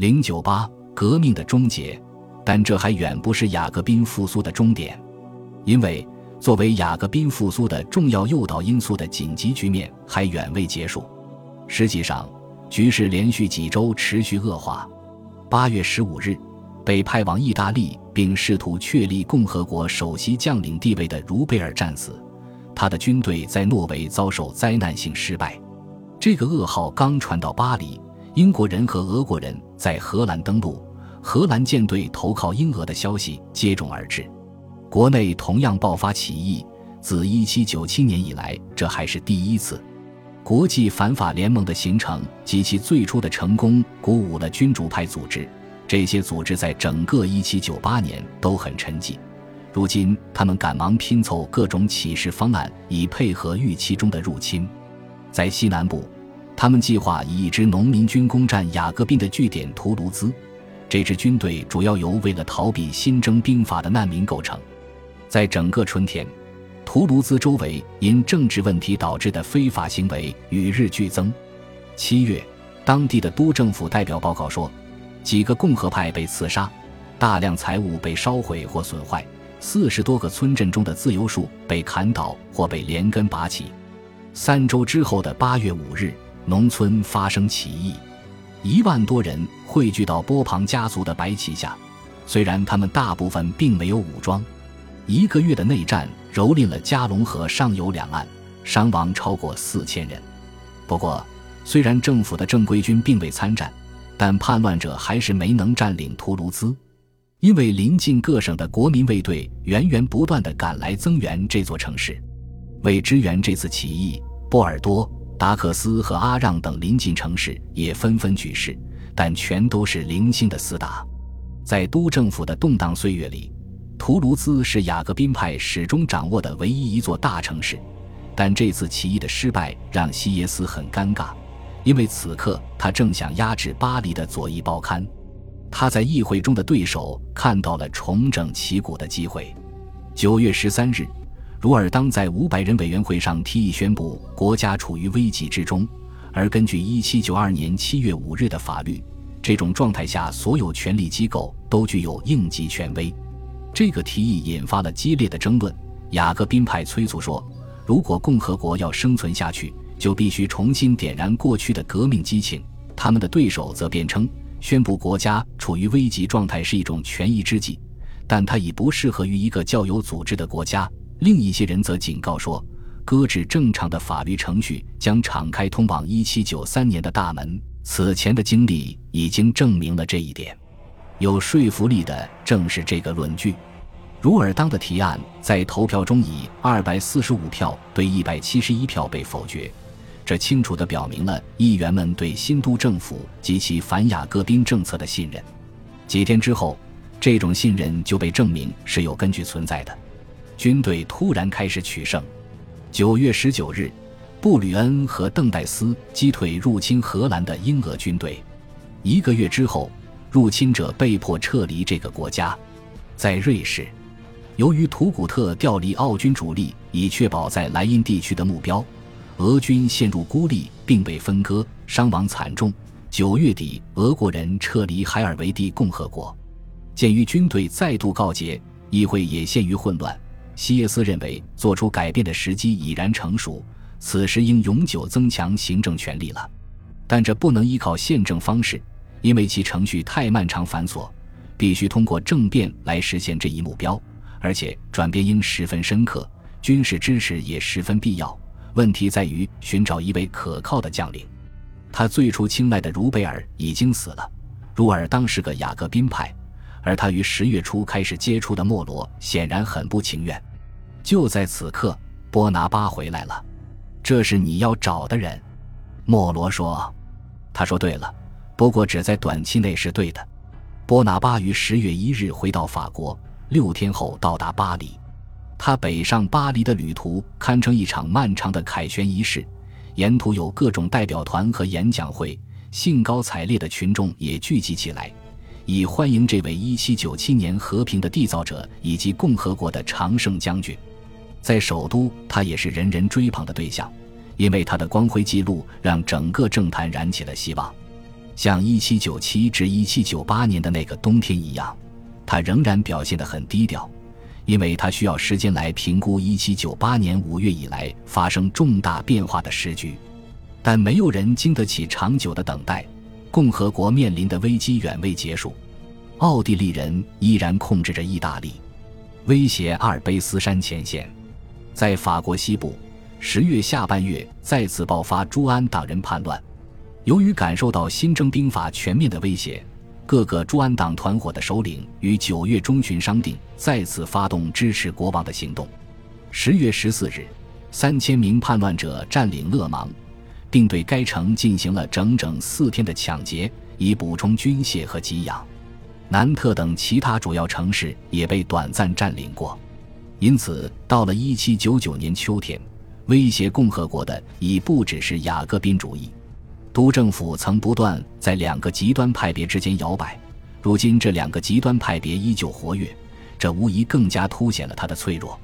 零九八革命的终结，但这还远不是雅各宾复苏的终点，因为作为雅各宾复苏的重要诱导因素的紧急局面还远未结束。实际上，局势连续几周持续恶化。八月十五日，被派往意大利并试图确立共和国首席将领地位的茹贝尔战死，他的军队在诺维遭受灾难性失败。这个噩耗刚传到巴黎，英国人和俄国人在荷兰登陆，荷兰舰队投靠英俄的消息接踵而至。国内同样爆发起义，自1797年以来，这还是第一次。国际反法联盟的形成及其最初的成功，鼓舞了君主派组织。这些组织在整个1798年都很沉寂。如今，他们赶忙拼凑各种起事方案，以配合预期中的入侵。在西南部，他们计划以一支农民军攻占雅各宾的据点图卢兹。这支军队主要由为了逃避新征兵法的难民构成。在整个春天，图卢兹周围因政治问题导致的非法行为与日俱增。七月，当地的都政府代表报告说，几个共和派被刺杀，大量财物被烧毁或损坏，四十多个村镇中的自由树被砍倒或被连根拔起。三周之后的八月五日，农村发生起义，一万多人汇聚到波旁家族的白旗下。虽然他们大部分并没有武装，一个月的内战蹂躏了加龙河上游两岸，伤亡超过四千人。不过，虽然政府的正规军并未参战，但叛乱者还是没能占领图卢兹，因为临近各省的国民卫队源源不断地赶来增援这座城市。为支援这次起义，波尔多、达克斯和阿让等邻近城市也纷纷举事，但全都是零星的厮打。在都政府的动荡岁月里，图卢兹是雅各宾派始终掌握的唯一一座大城市。但这次起义的失败让西耶斯很尴尬，因为此刻他正想压制巴黎的左翼报刊。他在议会中的对手看到了重整旗鼓的机会。九月十三日。茹尔当在五百人委员会上提议宣布国家处于危急之中，而根据一七九二年七月五日的法律，这种状态下所有权力机构都具有应急权威。这个提议引发了激烈的争论。雅各宾派催促说，如果共和国要生存下去，就必须重新点燃过去的革命激情。他们的对手则辩称，宣布国家处于危急状态是一种权宜之计，但它已不适合于一个较有组织的国家。另一些人则警告说，搁置正常的法律程序将敞开通往1793年的大门。此前的经历已经证明了这一点。有说服力的正是这个论据。茹尔当的提案在投票中以245票对171票被否决，这清楚地表明了议员们对新都政府及其反雅各宾政策的信任。几天之后，这种信任就被证明是有根据存在的。军队突然开始取胜。九月十九日，布吕恩和邓戴斯击退入侵荷兰的英俄军队。一个月之后，入侵者被迫撤离这个国家。在瑞士，由于图古特调离奥军主力以确保在莱茵地区的目标，俄军陷入孤立并被分割，伤亡惨重。九月底，俄国人撤离海尔维蒂共和国。鉴于军队再度告捷，议会也陷于混乱。希耶斯认为，做出改变的时机已然成熟，此时应永久增强行政权力了。但这不能依靠宪政方式，因为其程序太漫长繁琐，必须通过政变来实现这一目标。而且转变应十分深刻，军事支持也十分必要。问题在于寻找一位可靠的将领。他最初青睐的茹贝尔已经死了，茹尔当是个雅各宾派，而他于十月初开始接触的莫罗显然很不情愿。就在此刻，波拿巴回来了。这是你要找的人，莫罗说。他说对了，不过只在短期内是对的。波拿巴于十月一日回到法国，六天后到达巴黎。他北上巴黎的旅途堪称一场漫长的凯旋仪式，沿途有各种代表团和演讲会，兴高采烈的群众也聚集起来。以欢迎这位1797年和平的缔造者以及共和国的常胜将军，在首都，他也是人人追捧的对象，因为他的光辉记录让整个政坛燃起了希望。像1797至1798年的那个冬天一样，他仍然表现得很低调，因为他需要时间来评估1798年5月以来发生重大变化的时局。但没有人经得起长久的等待，共和国面临的危机远未结束，奥地利人依然控制着意大利，威胁阿尔卑斯山前线。在法国西部，十月下半月再次爆发朱安党人叛乱。由于感受到新征兵法全面的威胁，各个朱安党团伙的首领于九月中旬商定再次发动支持国王的行动。十月十四日，三千名叛乱者占领勒芒，并对该城进行了整整四天的抢劫，以补充军械和给养。南特等其他主要城市也被短暂占领过。因此，到了一七九九年秋天，威胁共和国的已不只是雅各宾主义。督政府曾不断在两个极端派别之间摇摆，如今这两个极端派别依旧活跃，这无疑更加凸显了他的脆弱。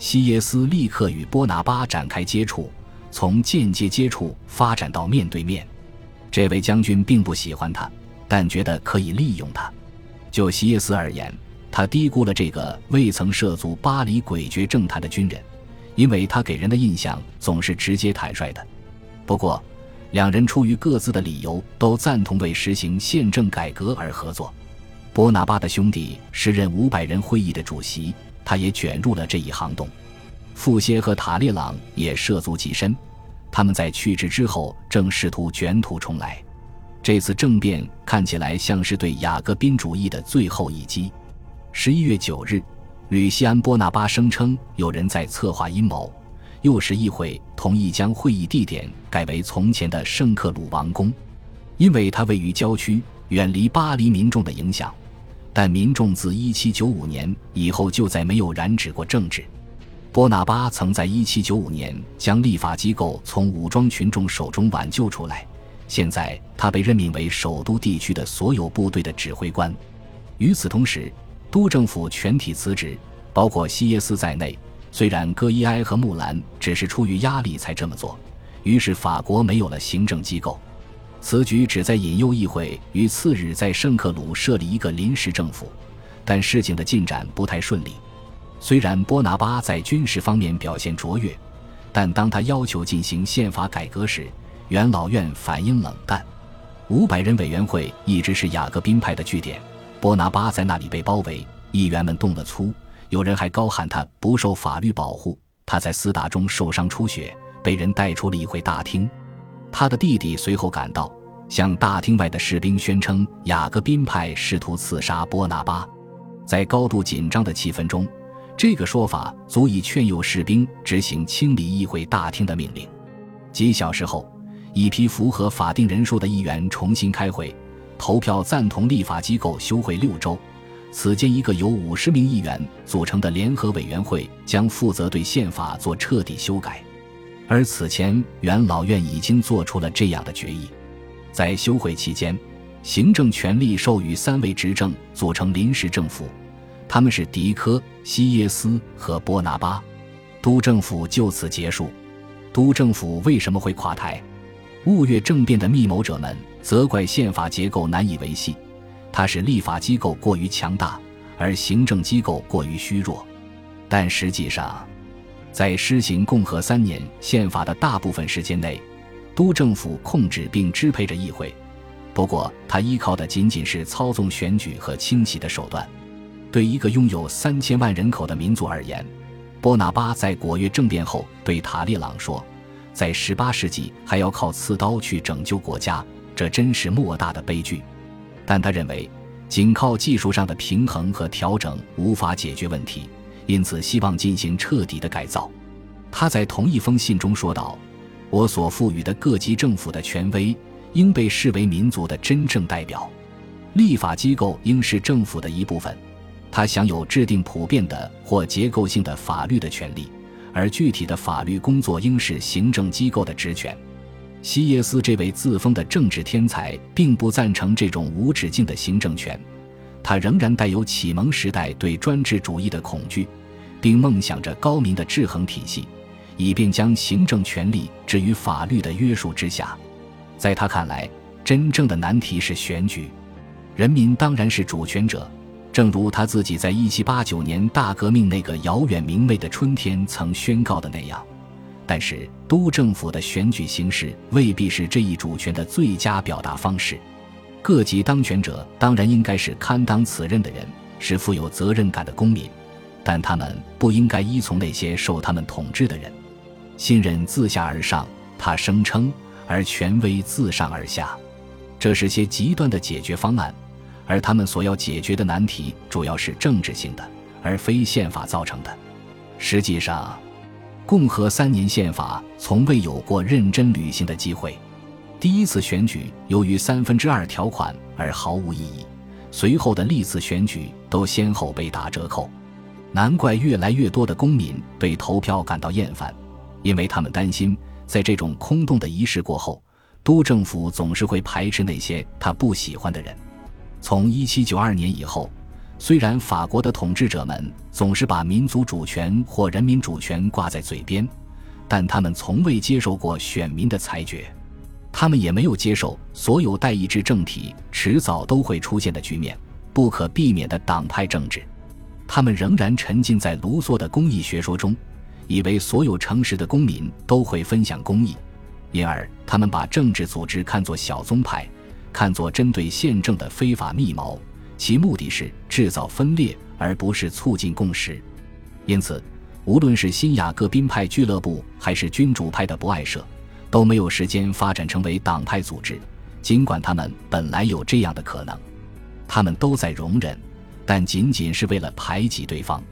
西耶斯立刻与波拿巴展开接触，从间接接触发展到面对面。这位将军并不喜欢他，但觉得可以利用他。就西耶斯而言。他低估了这个未曾涉足巴黎诡谲政坛的军人，因为他给人的印象总是直接坦率的。不过，两人出于各自的理由，都赞同为实行宪政改革而合作。波拿巴的兄弟时任五百人会议的主席，他也卷入了这一行动。傅歇和塔列朗也涉足极深，他们在去职之后正试图卷土重来。这次政变看起来像是对雅各宾主义的最后一击。十一月九日，吕西安·波拿巴声称有人在策划阴谋，又使议会同意将会议地点改为从前的圣克鲁王宫，因为它位于郊区，远离巴黎民众的影响。但民众自一七九五年以后就再没有染指过政治。波拿巴曾在一七九五年将立法机构从武装群众手中挽救出来，现在他被任命为首都地区的所有部队的指挥官。与此同时，督政府全体辞职，包括西耶斯在内。虽然戈伊埃和木兰只是出于压力才这么做，于是法国没有了行政机构。此举旨在引诱议会于次日在圣克鲁设立一个临时政府，但事情的进展不太顺利。虽然波拿巴在军事方面表现卓越，但当他要求进行宪法改革时，元老院反应冷淡。五百人委员会一直是雅各宾派的据点。波拿巴在那里被包围，议员们动了粗，有人还高喊他不受法律保护。他在厮打中受伤出血，被人带出了议会大厅。他的弟弟随后赶到，向大厅外的士兵宣称雅各宾派试图刺杀波拿巴。在高度紧张的气氛中，这个说法足以劝诱士兵执行清理议会大厅的命令。几小时后，一批符合法定人数的议员重新开会。投票赞同立法机构休会六周，此间一个由五十名议员组成的联合委员会将负责对宪法做彻底修改，而此前元老院已经做出了这样的决议。在休会期间，行政权力授予三位执政组成临时政府，他们是迪科、西耶斯和波拿巴。都政府就此结束。都政府为什么会垮台？雾月政变的密谋者们。责怪宪法结构难以维系，它使立法机构过于强大，而行政机构过于虚弱。但实际上，在施行共和三年宪法的大部分时间内，督政府控制并支配着议会。不过，他依靠的仅仅是操纵选举和清洗的手段。对一个拥有三千万人口的民族而言，波拿巴在果月政变后对塔列朗说：“在十八世纪还要靠刺刀去拯救国家。”这真是莫大的悲剧，但他认为，仅靠技术上的平衡和调整无法解决问题，因此希望进行彻底的改造。他在同一封信中说道：“我所赋予的各级政府的权威，应被视为民族的真正代表。立法机构应是政府的一部分，它享有制定普遍的或结构性的法律的权利，而具体的法律工作应是行政机构的职权。”西耶斯这位自封的政治天才并不赞成这种无止境的行政权，他仍然带有启蒙时代对专制主义的恐惧，并梦想着高明的制衡体系，以便将行政权力置于法律的约束之下。在他看来，真正的难题是选举，人民当然是主权者，正如他自己在一七八九年大革命那个遥远明媚的春天曾宣告的那样。但是，督政府的选举形式未必是这一主权的最佳表达方式。各级当权者当然应该是堪当此任的人，是富有责任感的公民，但他们不应该依从那些受他们统治的人。信任自下而上，他声称，而权威自上而下，这是些极端的解决方案，而他们所要解决的难题主要是政治性的，而非宪法造成的。实际上，共和三年宪法从未有过认真履行的机会。第一次选举由于三分之二条款而毫无意义，随后的历次选举都先后被打折扣，难怪越来越多的公民对投票感到厌烦。因为他们担心，在这种空洞的仪式过后，督政府总是会排斥那些他不喜欢的人。从1792年以后，虽然法国的统治者们总是把民族主权或人民主权挂在嘴边，但他们从未接受过选民的裁决，他们也没有接受所有代议制政体迟早都会出现的局面——不可避免的党派政治。他们仍然沉浸在卢梭的公益学说中。以为所有诚实的公民都会分享公益，因而他们把政治组织看作小宗派，看作针对宪政的非法密谋，其目的是制造分裂，而不是促进共识。因此，无论是新雅各宾派俱乐部还是君主派的不爱社，都没有时间发展成为党派组织，尽管他们本来有这样的可能。他们都在容忍，但仅仅是为了排挤对方。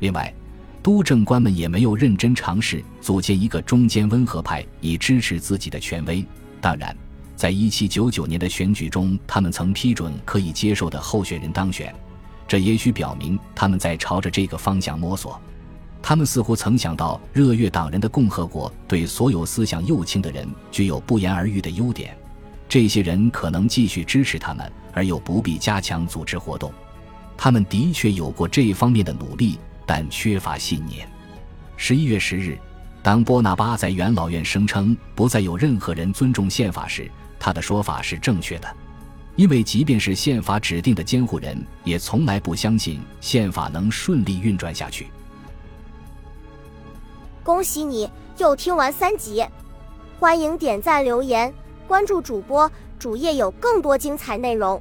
另外。督政官们也没有认真尝试组建一个中间温和派，以支持自己的权威。当然，在一七九九年的选举中，他们曾批准可以接受的候选人当选，这也许表明他们在朝着这个方向摸索。他们似乎曾想到，热月党人的共和国对所有思想右倾的人具有不言而喻的优点，这些人可能继续支持他们，而又不必加强组织活动。他们的确有过这方面的努力。但缺乏信念。十一月十日，当波拿巴在元老院声称不再有任何人尊重宪法时，他的说法是正确的，因为即便是宪法指定的监护人，也从来不相信宪法能顺利运转下去。恭喜你又听完三集，欢迎点赞、留言、关注主播，主页有更多精彩内容。